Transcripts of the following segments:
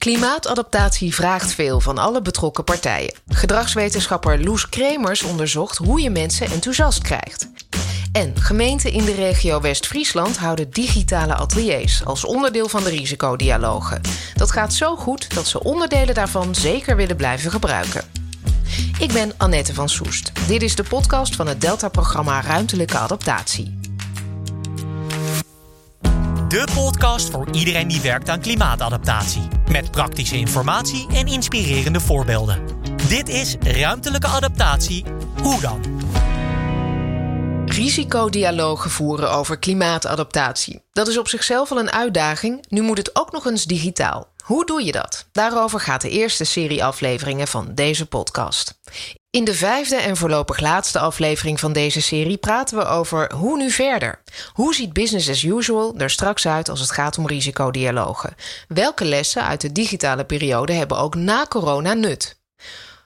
Klimaatadaptatie vraagt veel van alle betrokken partijen. Gedragswetenschapper Loes Kremers onderzocht hoe je mensen enthousiast krijgt. En gemeenten in de regio West-Friesland houden digitale ateliers als onderdeel van de risicodialogen. Dat gaat zo goed dat ze onderdelen daarvan zeker willen blijven gebruiken. Ik ben Annette van Soest. Dit is de podcast van het Delta-programma Ruimtelijke Adaptatie. De podcast voor iedereen die werkt aan klimaatadaptatie. Met praktische informatie en inspirerende voorbeelden. Dit is Ruimtelijke Adaptatie. Hoe dan? Risicodialogen voeren over klimaatadaptatie. Dat is op zichzelf al een uitdaging. Nu moet het ook nog eens digitaal. Hoe doe je dat? Daarover gaat de eerste serie afleveringen van deze podcast. In de vijfde en voorlopig laatste aflevering van deze serie praten we over hoe nu verder. Hoe ziet business as usual er straks uit als het gaat om risicodialogen? Welke lessen uit de digitale periode hebben ook na corona nut?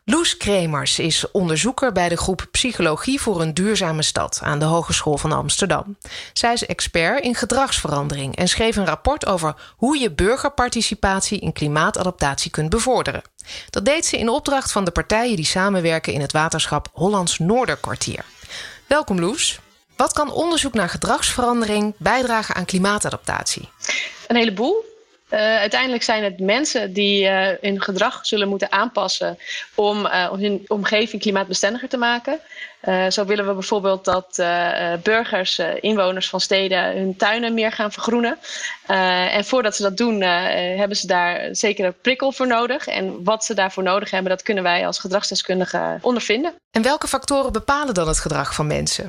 Loes Kremers is onderzoeker bij de groep Psychologie voor een duurzame stad aan de Hogeschool van Amsterdam. Zij is expert in gedragsverandering en schreef een rapport over hoe je burgerparticipatie in klimaatadaptatie kunt bevorderen. Dat deed ze in opdracht van de partijen die samenwerken in het waterschap Hollands Noorderkwartier. Welkom Loes. Wat kan onderzoek naar gedragsverandering bijdragen aan klimaatadaptatie? Een heleboel. Uh, uiteindelijk zijn het mensen die uh, hun gedrag zullen moeten aanpassen om uh, hun omgeving klimaatbestendiger te maken. zo willen we bijvoorbeeld dat burgers, inwoners van steden hun tuinen meer gaan vergroenen. en voordat ze dat doen, hebben ze daar zeker een prikkel voor nodig. En wat ze daarvoor nodig hebben, dat kunnen wij als gedragsdeskundigen ondervinden. En welke factoren bepalen dan het gedrag van mensen?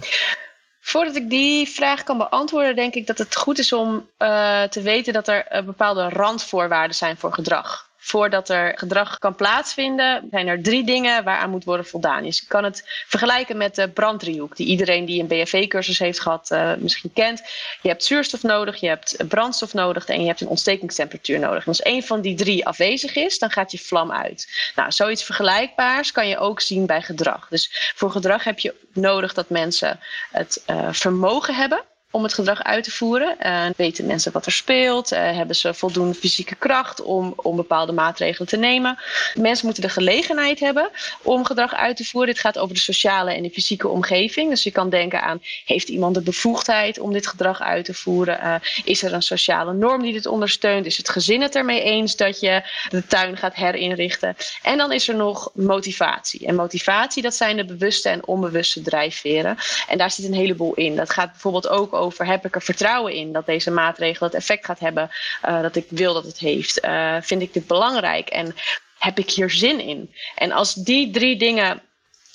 Voordat ik die vraag kan beantwoorden, denk ik dat het goed is om uh, te weten dat er uh, bepaalde randvoorwaarden zijn voor gedrag. Voordat er gedrag kan plaatsvinden, zijn er drie dingen waaraan moet worden voldaan. Dus je kan het vergelijken met de branddriehoek, die iedereen die een BFV-cursus heeft gehad uh, misschien kent. Je hebt zuurstof nodig, je hebt brandstof nodig en je hebt een ontstekingstemperatuur nodig. En als één van die drie afwezig is, dan gaat je vlam uit. Nou, zoiets vergelijkbaars kan je ook zien bij gedrag. Dus voor gedrag heb je nodig dat mensen het uh, vermogen hebben om het gedrag uit te voeren. Uh, weten mensen wat er speelt? Uh, hebben ze voldoende fysieke kracht om, om bepaalde maatregelen te nemen? Mensen moeten de gelegenheid hebben om gedrag uit te voeren. Dit gaat over de sociale en de fysieke omgeving. Dus je kan denken aan: heeft iemand de bevoegdheid om dit gedrag uit te voeren? Uh, is er een sociale norm die dit ondersteunt? Is het gezin het ermee eens dat je de tuin gaat herinrichten? En dan is er nog motivatie. En motivatie, dat zijn de bewuste en onbewuste drijfveren. En daar zit een heleboel in. Dat gaat bijvoorbeeld ook over heb ik er vertrouwen in dat deze maatregel het effect gaat hebben uh, dat ik wil dat het heeft? Uh, vind ik dit belangrijk en heb ik hier zin in? En als die drie dingen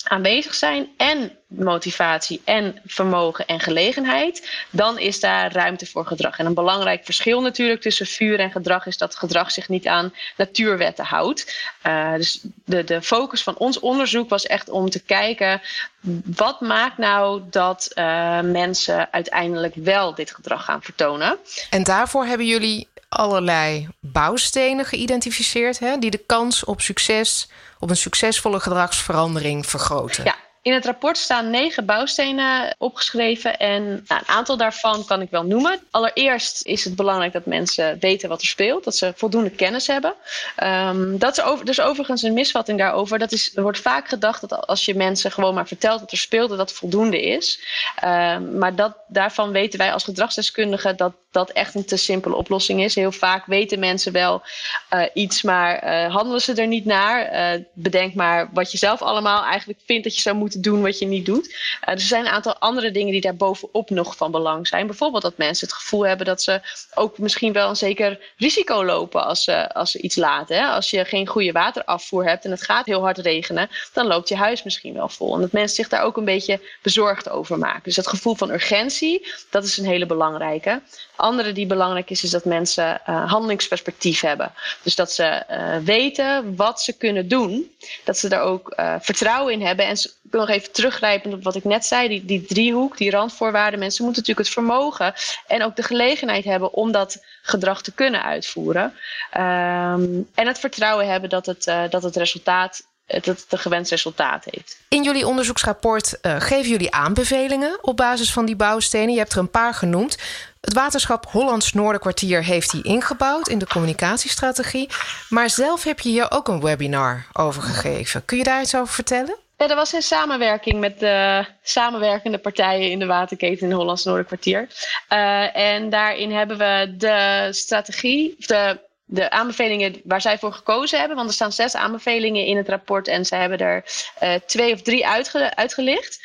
aanwezig zijn en motivatie en vermogen en gelegenheid, dan is daar ruimte voor gedrag. En een belangrijk verschil natuurlijk tussen vuur en gedrag is dat gedrag zich niet aan natuurwetten houdt. Uh, dus de, de focus van ons onderzoek was echt om te kijken wat maakt nou dat uh, mensen uiteindelijk wel dit gedrag gaan vertonen. En daarvoor hebben jullie allerlei bouwstenen geïdentificeerd hè, die de kans op succes op een succesvolle gedragsverandering vergroten. In het rapport staan negen bouwstenen opgeschreven en nou, een aantal daarvan kan ik wel noemen. Allereerst is het belangrijk dat mensen weten wat er speelt, dat ze voldoende kennis hebben. Um, dat is over, dus overigens een misvatting daarover. Dat is, er wordt vaak gedacht dat als je mensen gewoon maar vertelt wat er speelt, dat dat voldoende is. Um, maar dat, daarvan weten wij als gedragsdeskundigen dat dat echt een te simpele oplossing is. Heel vaak weten mensen wel uh, iets, maar uh, handelen ze er niet naar. Uh, bedenk maar wat je zelf allemaal eigenlijk vindt dat je zou moeten doen, wat je niet doet. dus er zijn een aantal andere dingen die daar bovenop nog van belang zijn. Bijvoorbeeld dat mensen het gevoel hebben dat ze ook misschien wel een zeker risico lopen als ze, als ze iets laten. Hè? Als je geen goede waterafvoer hebt en het gaat heel hard regenen, dan loopt je huis misschien wel vol. En dat mensen zich daar ook een beetje bezorgd over maken. Dus dat gevoel van urgentie, dat is een hele belangrijke andere die belangrijk is, is dat mensen uh, handelingsperspectief hebben. Dus dat ze uh, weten wat ze kunnen doen. Dat ze daar ook vertrouwen in hebben. En nog even teruggrijpen op wat ik net zei. Die, die driehoek, die randvoorwaarden. Mensen moeten natuurlijk het vermogen en ook de gelegenheid hebben om dat gedrag te kunnen uitvoeren. Um, en het vertrouwen hebben dat het, dat het resultaat dat het gewenst resultaat heeft. In jullie onderzoeksrapport uh, geven jullie aanbevelingen op basis van die bouwstenen. Je hebt er een paar genoemd. Het waterschap Hollands Noorderkwartier heeft die ingebouwd in de communicatiestrategie. Maar zelf heb je hier ook een webinar over gegeven. Kun je daar iets over vertellen? Ja, dat was in samenwerking met de samenwerkende partijen in de waterketen in het Hollands Noorderkwartier. Uh, en daarin hebben we de strategie, de de aanbevelingen waar zij voor gekozen hebben. Want er staan zes aanbevelingen in het rapport en ze hebben er uh, twee of drie uitge uitgelicht.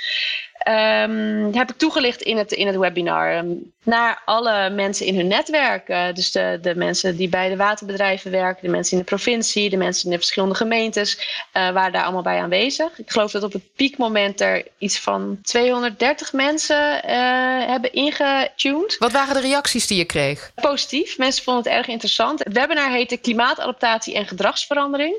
Um, heb ik toegelicht in het, in het webinar. Um, naar alle mensen in hun netwerk. Uh, dus de, de mensen die bij de waterbedrijven werken, de mensen in de provincie, de mensen in de verschillende gemeentes, uh, waren daar allemaal bij aanwezig. Ik geloof dat op het piekmoment er iets van 230 mensen uh, hebben ingetuned. Wat waren de reacties die je kreeg? Positief. Mensen vonden het erg interessant. Het webinar heette Klimaatadaptatie en gedragsverandering.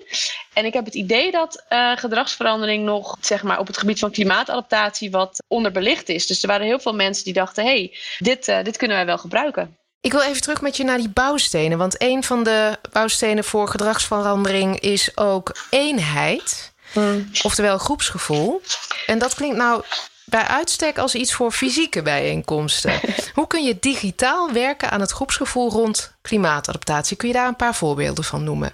En ik heb het idee dat gedragsverandering nog zeg maar, op het gebied van klimaatadaptatie wat onderbelicht is. Dus er waren heel veel mensen die dachten: hey, dit uh, dit kunnen wij wel gebruiken. Ik wil even terug met je naar die bouwstenen. Want een van de bouwstenen voor gedragsverandering is ook eenheid. Hmm. Oftewel groepsgevoel. En dat klinkt nou bij uitstek als iets voor fysieke bijeenkomsten. Hoe kun je digitaal werken aan het groepsgevoel rond klimaatadaptatie? Kun je daar een paar voorbeelden van noemen?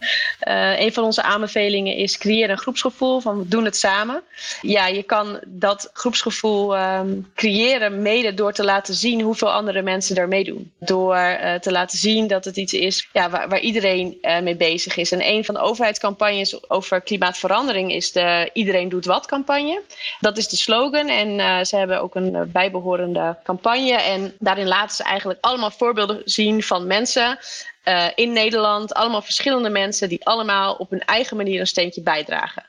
Uh, een van onze aanbevelingen is creëren een groepsgevoel van we doen het samen. Ja, je kan dat groepsgevoel um, creëren mede door te laten zien hoeveel andere mensen er meedoen. Door uh, te laten zien dat het iets is ja, waar, iedereen uh, mee bezig is. En een van de overheidscampagnes over klimaatverandering is de Iedereen doet wat campagne. Dat is de slogan en ze hebben ook een bijbehorende campagne. En daarin laten ze eigenlijk allemaal voorbeelden zien van mensen uh, in Nederland. Allemaal verschillende mensen die allemaal op hun eigen manier een steentje bijdragen.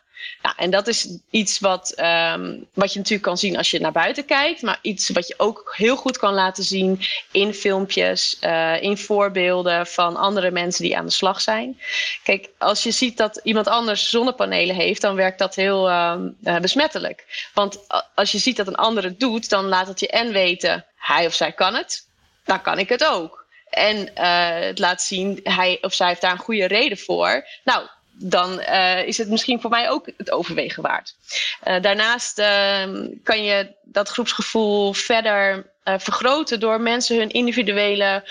En dat is iets wat, um, wat je natuurlijk kan zien als je naar buiten kijkt, maar iets wat je ook heel goed kan laten zien in filmpjes, uh, in voorbeelden van andere mensen die aan de slag zijn. Kijk, als je ziet dat iemand anders zonnepanelen heeft, dan werkt dat heel um, uh, besmettelijk. Want als je ziet dat een ander het doet, dan laat het je en weten, hij of zij kan het, dan kan ik het ook en uh, het laat zien, hij of zij heeft daar een goede reden voor. Nou, dan uh, is het misschien voor mij ook het overwegen waard. Uh, daarnaast kan je dat groepsgevoel verder vergroten door mensen hun individuele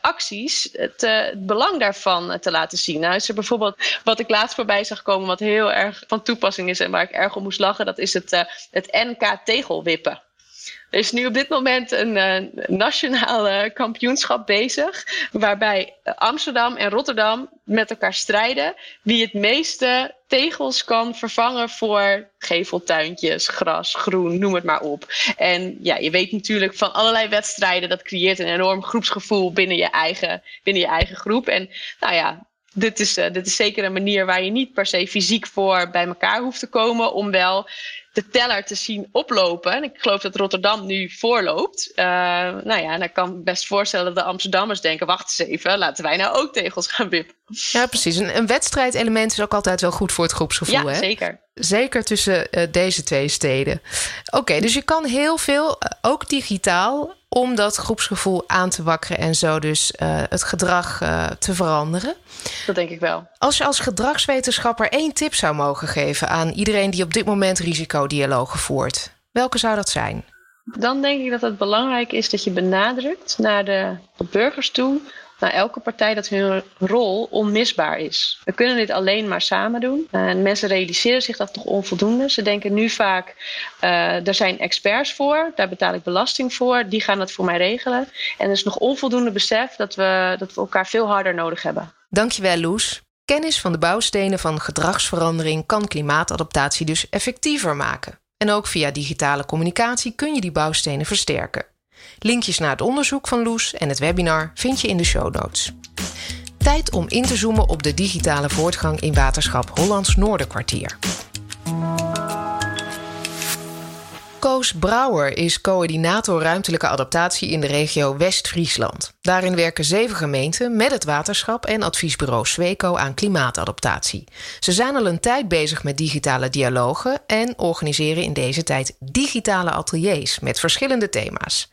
acties, het, het, belang daarvan te laten zien. Nou is er bijvoorbeeld, wat ik laatst voorbij zag komen, wat heel erg van toepassing is en waar ik erg om moest lachen, dat is het, het NK tegelwippen. Er is nu op dit moment een uh, nationale kampioenschap bezig. Waarbij Amsterdam en Rotterdam met elkaar strijden. Wie het meeste tegels kan vervangen voor geveltuintjes, gras, groen, noem het maar op. En ja, je weet natuurlijk van allerlei wedstrijden. Dat creëert een enorm groepsgevoel binnen je eigen, binnen je eigen groep. En nou ja, dit is, uh, dit is zeker een manier waar je niet per se fysiek voor bij elkaar hoeft te komen. Om wel de teller te zien oplopen. En ik geloof dat Rotterdam nu voorloopt. Uh, nou ja, dan kan ik best voorstellen dat de Amsterdammers denken: wacht eens even, laten wij nou ook tegels gaan wippen. Ja, precies. Een, een wedstrijdelement is ook altijd wel goed voor het groepsgevoel. Ja, hè? zeker. Zeker tussen uh, deze twee steden. Oké, okay, dus je kan heel veel, uh, ook digitaal, om dat groepsgevoel aan te wakkeren en zo dus uh, het gedrag uh, te veranderen. Dat denk ik wel. Als je als gedragswetenschapper één tip zou mogen geven aan iedereen die op dit moment risicodialogen voert, welke zou dat zijn? Dan denk ik dat het belangrijk is dat je benadrukt naar de, de burgers toe naar elke partij dat hun rol onmisbaar is. We kunnen dit alleen maar samen doen. En mensen realiseren zich dat nog onvoldoende. Ze denken nu vaak, uh, er zijn experts voor, daar betaal ik belasting voor, die gaan dat voor mij regelen. En er is nog onvoldoende besef dat we, dat we elkaar veel harder nodig hebben. Dankjewel, Loes. Kennis van de bouwstenen van gedragsverandering kan klimaatadaptatie dus effectiever maken. En ook via digitale communicatie kun je die bouwstenen versterken. Linkjes naar het onderzoek van Loes en het webinar vind je in de show notes. Tijd om in te zoomen op de digitale voortgang in waterschap Hollands Noorderkwartier. Koos Brouwer is coördinator ruimtelijke adaptatie in de regio West-Friesland. Daarin werken zeven gemeenten met het waterschap en adviesbureau Sweco aan klimaatadaptatie. Ze zijn al een tijd bezig met digitale dialogen en organiseren in deze tijd digitale ateliers met verschillende thema's.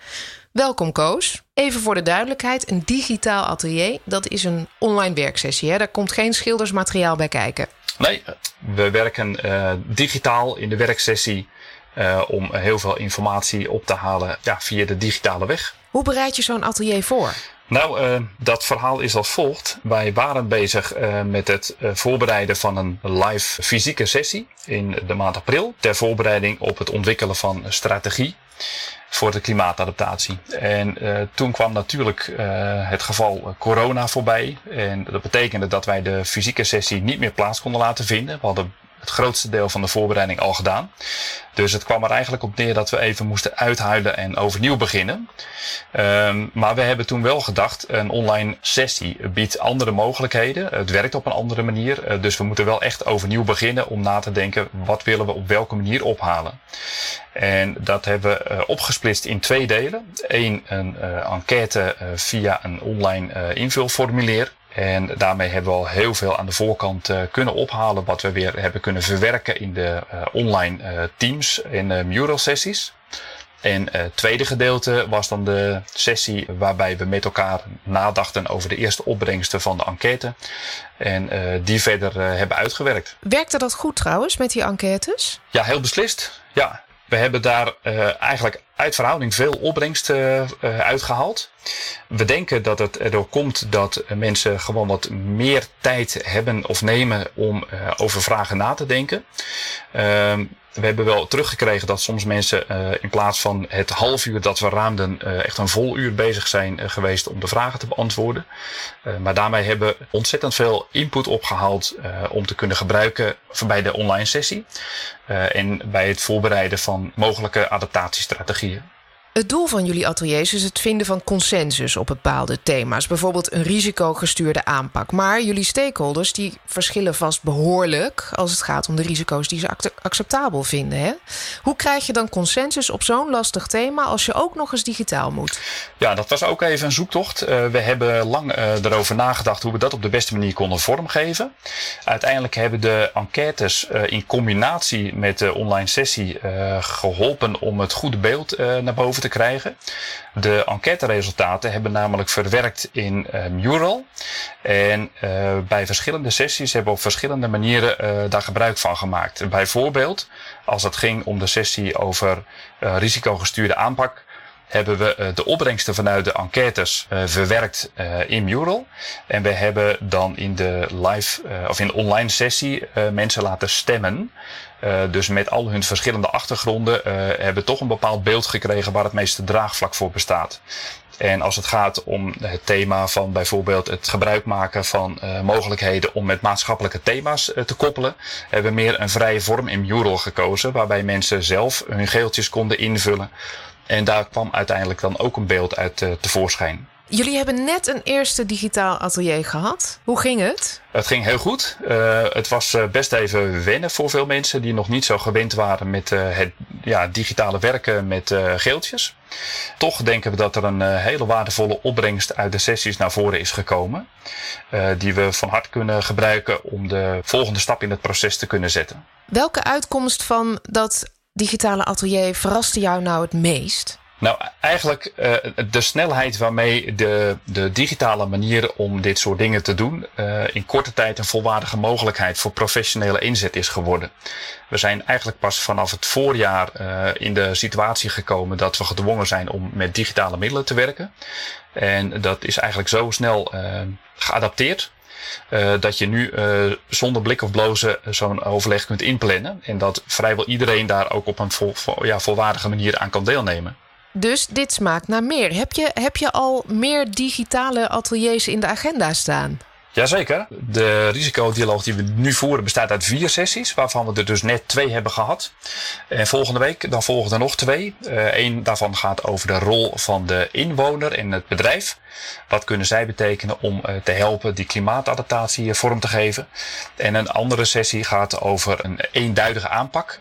Welkom Koos. Even voor de duidelijkheid, een digitaal atelier, dat is een online werksessie. Hè? Daar komt geen schildersmateriaal bij kijken. Nee, we werken uh, digitaal in de werksessie uh, om heel veel informatie op te halen ja, via de digitale weg. Hoe bereid je zo'n atelier voor? Nou, uh, dat verhaal is als volgt. Wij waren bezig uh, met het uh, voorbereiden van een live fysieke sessie in de maand april. Ter voorbereiding op het ontwikkelen van strategie voor de klimaatadaptatie. En toen kwam natuurlijk het geval corona voorbij. En dat betekende dat wij de fysieke sessie niet meer plaats konden laten vinden. We hadden het grootste deel van de voorbereiding al gedaan. Dus het kwam er eigenlijk op neer dat we even moesten uithuilen en overnieuw beginnen. Um, maar we hebben toen wel gedacht, een online sessie biedt andere mogelijkheden. Het werkt op een andere manier. Uh, dus we moeten wel echt overnieuw beginnen om na te denken, wat willen we op welke manier ophalen. En dat hebben we uh, opgesplitst in twee delen. Eén, een uh, enquête via een online invulformulier. En daarmee hebben we al heel veel aan de voorkant uh, kunnen ophalen, wat we weer hebben kunnen verwerken in de uh, online uh, teams en mural sessies. En het tweede gedeelte was dan de sessie waarbij we met elkaar nadachten over de eerste opbrengsten van de enquête. En die verder hebben uitgewerkt. Werkte dat goed trouwens met die enquêtes? Ja, heel beslist. Ja, we hebben daar uh, eigenlijk uit verhouding veel opbrengst uh, uitgehaald. We denken dat het erdoor komt dat mensen gewoon wat meer tijd hebben of nemen om over vragen na te denken. Ehm, we hebben wel teruggekregen dat soms mensen in plaats van het half uur dat we ruimden, uh, echt een vol uur bezig zijn geweest om de vragen te beantwoorden. maar daarmee hebben we ontzettend veel input opgehaald om te kunnen gebruiken bij de online sessie. en bij het voorbereiden van mogelijke adaptatiestrategieën. you. Het doel van jullie ateliers is het vinden van consensus op bepaalde thema's. Bijvoorbeeld een risicogestuurde aanpak. Maar jullie stakeholders die verschillen vast behoorlijk als het gaat om de risico's die ze acceptabel vinden. Hè? Hoe krijg je dan consensus op zo'n lastig thema als je ook nog eens digitaal moet? Ja, dat was ook even een zoektocht. Uh, we hebben lang uh, erover nagedacht hoe we dat op de beste manier konden vormgeven. Uiteindelijk hebben de enquêtes uh, in combinatie met de online sessie geholpen om het goede beeld naar boven te krijgen. De enquêteresultaten hebben namelijk verwerkt in Mural. En uh, bij verschillende sessies hebben we op verschillende manieren uh, daar gebruik van gemaakt. Bijvoorbeeld, als het ging om de sessie over risicogestuurde aanpak, hebben we de opbrengsten vanuit de enquêtes verwerkt in Mural. En we hebben dan in de live of in de online sessie mensen laten stemmen. Uh, dus met al hun verschillende achtergronden uh, hebben toch een bepaald beeld gekregen waar het meeste draagvlak voor bestaat. En als het gaat om het thema van bijvoorbeeld het gebruik maken van uh, mogelijkheden om met maatschappelijke thema's te koppelen, hebben we meer een vrije vorm in Mural gekozen, waarbij mensen zelf hun geeltjes konden invullen. En daar kwam uiteindelijk dan ook een beeld uit tevoorschijn. Jullie hebben net een eerste digitaal atelier gehad. Hoe ging het? Het ging heel goed. Uh, het was eh, best even wennen voor veel mensen die nog niet zo gewend waren met uh, het ja, digitale werken met geeltjes. Toch denken we dat er een hele waardevolle opbrengst uit de sessies naar voren is gekomen. die we van harte kunnen gebruiken om de volgende stap in het proces te kunnen zetten. Welke uitkomst van dat digitale atelier verraste jou nou het meest? Nou, eigenlijk uh, de snelheid waarmee de, de digitale manier om dit soort dingen te doen uh, in korte tijd een volwaardige mogelijkheid voor professionele inzet is geworden. We zijn eigenlijk pas vanaf het voorjaar uh, in de situatie gekomen dat we gedwongen zijn om met digitale middelen te werken. En dat is eigenlijk zo snel geadapteerd. Dat je nu zonder blik of blozen zo'n overleg kunt inplannen. En dat vrijwel iedereen daar ook op een vol, ja, volwaardige manier aan kan deelnemen. Dus dit smaakt naar meer. Heb je, heb je al meer digitale ateliers in de agenda staan? Jazeker. De risicodialoog die we nu voeren bestaat uit vier sessies, waarvan we er dus net twee hebben gehad. En volgende week dan volgen er nog twee. Eén uh, daarvan gaat over de rol van de inwoner in het bedrijf. Wat kunnen zij betekenen om uh, te helpen die klimaatadaptatie vorm te geven? En een andere sessie gaat over een eenduidige aanpak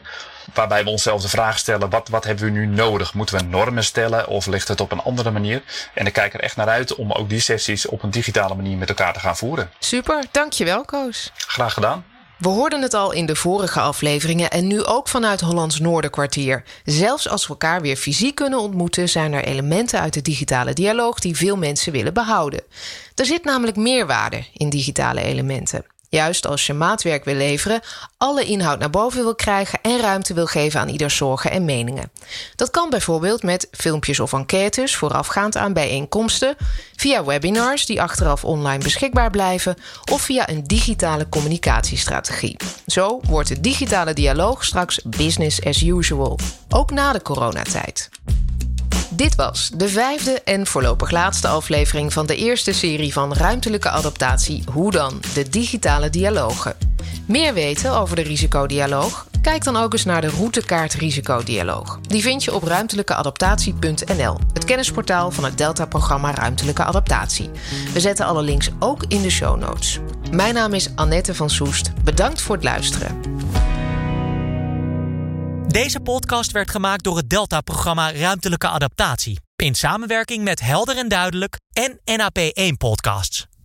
waarbij we onszelf de vraag stellen: wat, wat hebben we nu nodig? Moeten we normen stellen of ligt het op een andere manier? En ik kijk er echt naar uit om ook die sessies op een digitale manier met elkaar te gaan voeren. Super, dankjewel Koos. Graag gedaan. We hoorden het al in de vorige afleveringen en nu ook vanuit Hollands Noorderkwartier. Zelfs als we elkaar weer fysiek kunnen ontmoeten, zijn er elementen uit de digitale dialoog die veel mensen willen behouden. Er zit namelijk meerwaarde in digitale elementen. Juist als je maatwerk wil leveren, alle inhoud naar boven wil krijgen en ruimte wil geven aan ieders zorgen en meningen. Dat kan bijvoorbeeld met filmpjes of enquêtes voorafgaand aan bijeenkomsten, via webinars die achteraf online beschikbaar blijven of via een digitale communicatiestrategie. Zo wordt de digitale dialoog straks business as usual, ook na de coronatijd. Dit was de vijfde en voorlopig laatste aflevering van de eerste serie van ruimtelijke adaptatie Hoe dan? De digitale dialogen. Meer weten over de risicodialoog? Kijk dan ook eens naar de routekaart Risicodialoog. Die vind je op ruimtelijkeadaptatie.nl, het kennisportaal van het Delta-programma Ruimtelijke Adaptatie. We zetten alle links ook in de show notes. Mijn naam is Annette van Soest. Bedankt voor het luisteren. Deze podcast werd gemaakt door het Delta-programma Ruimtelijke Adaptatie. In samenwerking met Helder en Duidelijk en NAP1 Podcasts.